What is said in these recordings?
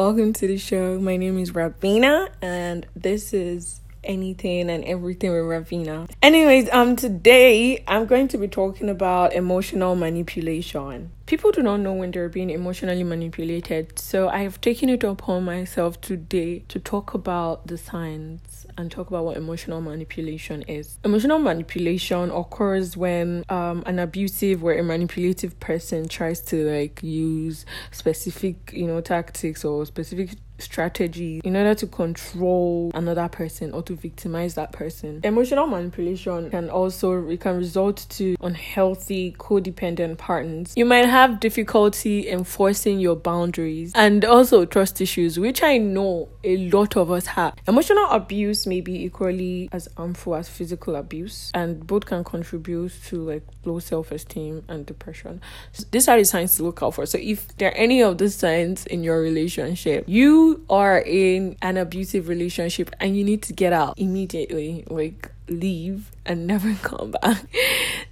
Welcome to the show. My name is Ravina, and this is anything and everything with Ravina. Anyways, um, today I'm going to be talking about emotional manipulation. People do not know when they're being emotionally manipulated, so I have taken it upon myself today to talk about the signs and talk about what emotional manipulation is. Emotional manipulation occurs when um, an abusive or a manipulative person tries to like use specific, you know, tactics or specific strategies in order to control another person or to victimize that person. Emotional manipulation can also it can result to unhealthy codependent partners. You might have difficulty enforcing your boundaries and also trust issues, which I know a lot of us have. Emotional abuse may be equally as harmful as physical abuse, and both can contribute to like low self-esteem and depression. So these are the signs to look out for. So if there are any of these signs in your relationship, you are in an abusive relationship and you need to get out immediately, like leave and never come back.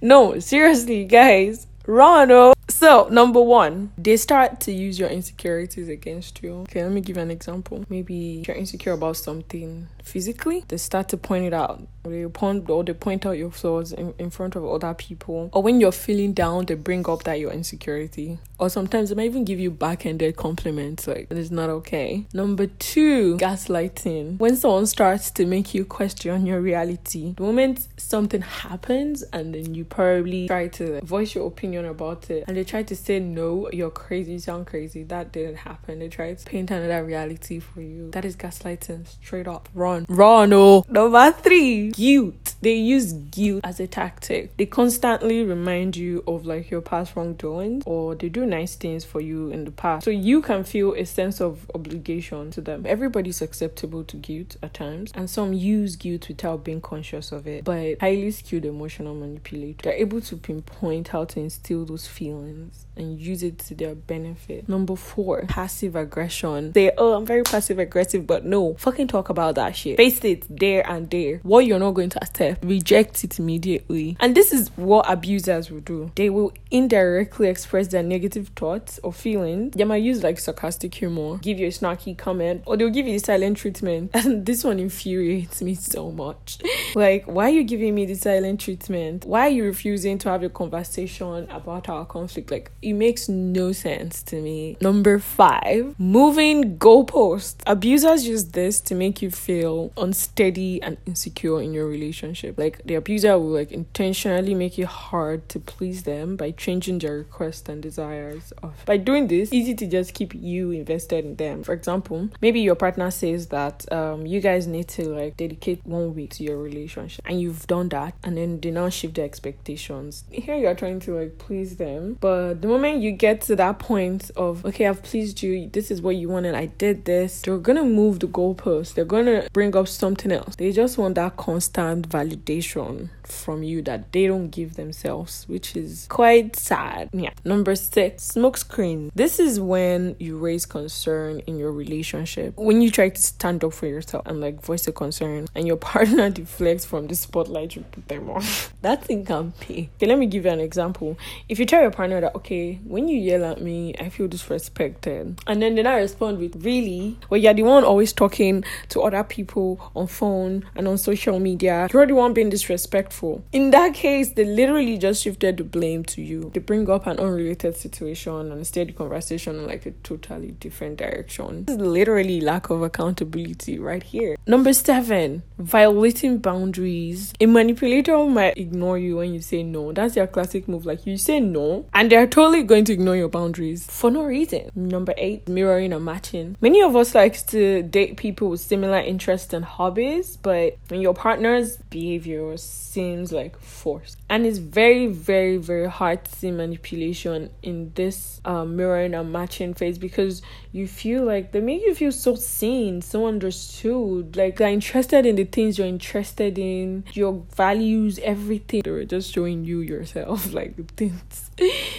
no, seriously, guys, run. So, number one, they start to use your insecurities against you. Okay, let me give you an example. Maybe you're insecure about something physically, they start to point it out. They point or they point out your flaws in, in front of other people. Or when you're feeling down, they bring up that your insecurity. Or sometimes they might even give you backhanded compliments, like it's not okay. Number two, gaslighting. When someone starts to make you question your reality, the moment something happens and then you probably try to voice your opinion about it and they try to say no, you're crazy, you sound crazy. That didn't happen. They tried to paint another reality for you. That is gaslighting straight up. Run. Run oh. Number three, guilt. They use guilt as a tactic. They constantly remind you of like your past wrongdoings or they do nice things for you in the past. So you can feel a sense of obligation to them. Everybody's susceptible to guilt at times and some use guilt without being conscious of it. But highly skilled emotional manipulators, they're able to pinpoint how to instill those feelings and use it to their benefit. Number four, passive aggression. They, oh, I'm very passive aggressive, but no, fucking talk about that shit. Face it there and there. What you're not going to accept, reject it immediately. And this is what abusers will do. They will indirectly express their negative thoughts or feelings. They might use like sarcastic humor, give you a snarky comment, or they'll give you the silent treatment. And this one infuriates me so much. like, why are you giving me the silent treatment? Why are you refusing to have a conversation about our conflict? Like, it makes no sense to me. Number five, moving goalposts. Abusers use this to make you feel unsteady and insecure in your relationship. Like the abuser will like intentionally make it hard to please them by changing their requests and desires of By doing this, easy to just keep you invested in them. For example, maybe your partner says that um you guys need to like dedicate one week to your relationship and you've done that and then they now shift their expectations. Here you are trying to like please them, but the moment moment you get to that point of okay i've pleased you. This is what you wanted. I did this. They're gonna move the goalpost they're gonna bring up something else. They just want that constant validation validation from you that they don't give themselves, which is quite sad. Yeah. Number six, smokescreen. This is when you raise concern in your relationship. When you try to stand up for yourself and like voice a concern and your partner deflects from the spotlight you put them on. that thing can pay. Okay, let me give you an example. If you tell your partner that, okay, when you yell at me, I feel disrespected, and then they not respond with, really? Well, you're the one always talking to other people on phone and on social media. You're the one being disrespectful in that case, they literally just shifted the blame to you. They bring up an unrelated situation and steer the conversation in like a totally different direction. This is literally lack of accountability right here. Number seven, violating boundaries. A manipulator might ignore you when you say no. That's their classic move. Like you say no, and they're totally going to ignore your boundaries for no reason. Number eight, mirroring or matching. Many of us like to date people with similar interests and hobbies, but when your partner's behavior seems seems like force. And it's very very very hard to see manipulation in this um, mirroring and matching phase because you feel like they make you feel so seen so understood. Like they're interested in the things you're interested in your values everything. They're just showing you yourself like things.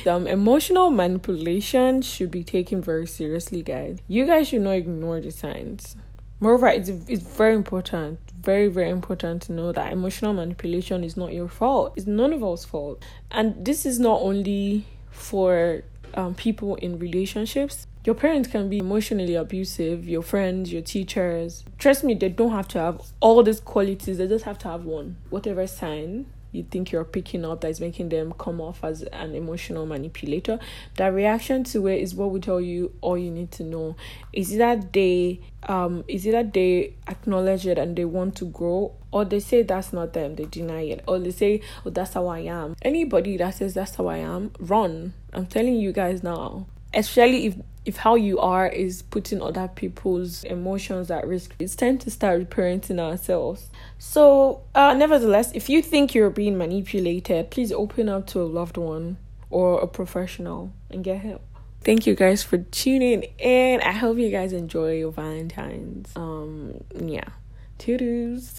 Um emotional manipulation should be taken very seriously guys. You guys should not ignore the signs Moreover, it's, it's very important, very, very important to know that emotional manipulation is not your fault. It's none of us' fault. And this is not only for um, people in relationships, Your parents can be emotionally abusive, your friends, your teachers. Trust me, they don't have to have all these qualities, they just have to have one. Whatever sign you think you're picking up that is making them come off as an emotional manipulator, that reaction to it is what will tell you all you need to know. Is it that they um is it that they acknowledge it and they want to grow or they say that's not them, they deny it, or they say, Oh, that's how I am. Anybody that says that's how I am, run. I'm telling you guys now. Especially if if how you are is putting other people's emotions at risk, it's time to start reparenting ourselves. So, uh, nevertheless, if you think you're being manipulated, please open up to a loved one or a professional and get help. Thank you guys for tuning in. I hope you guys enjoy your Valentine's. Um, yeah. Toodles.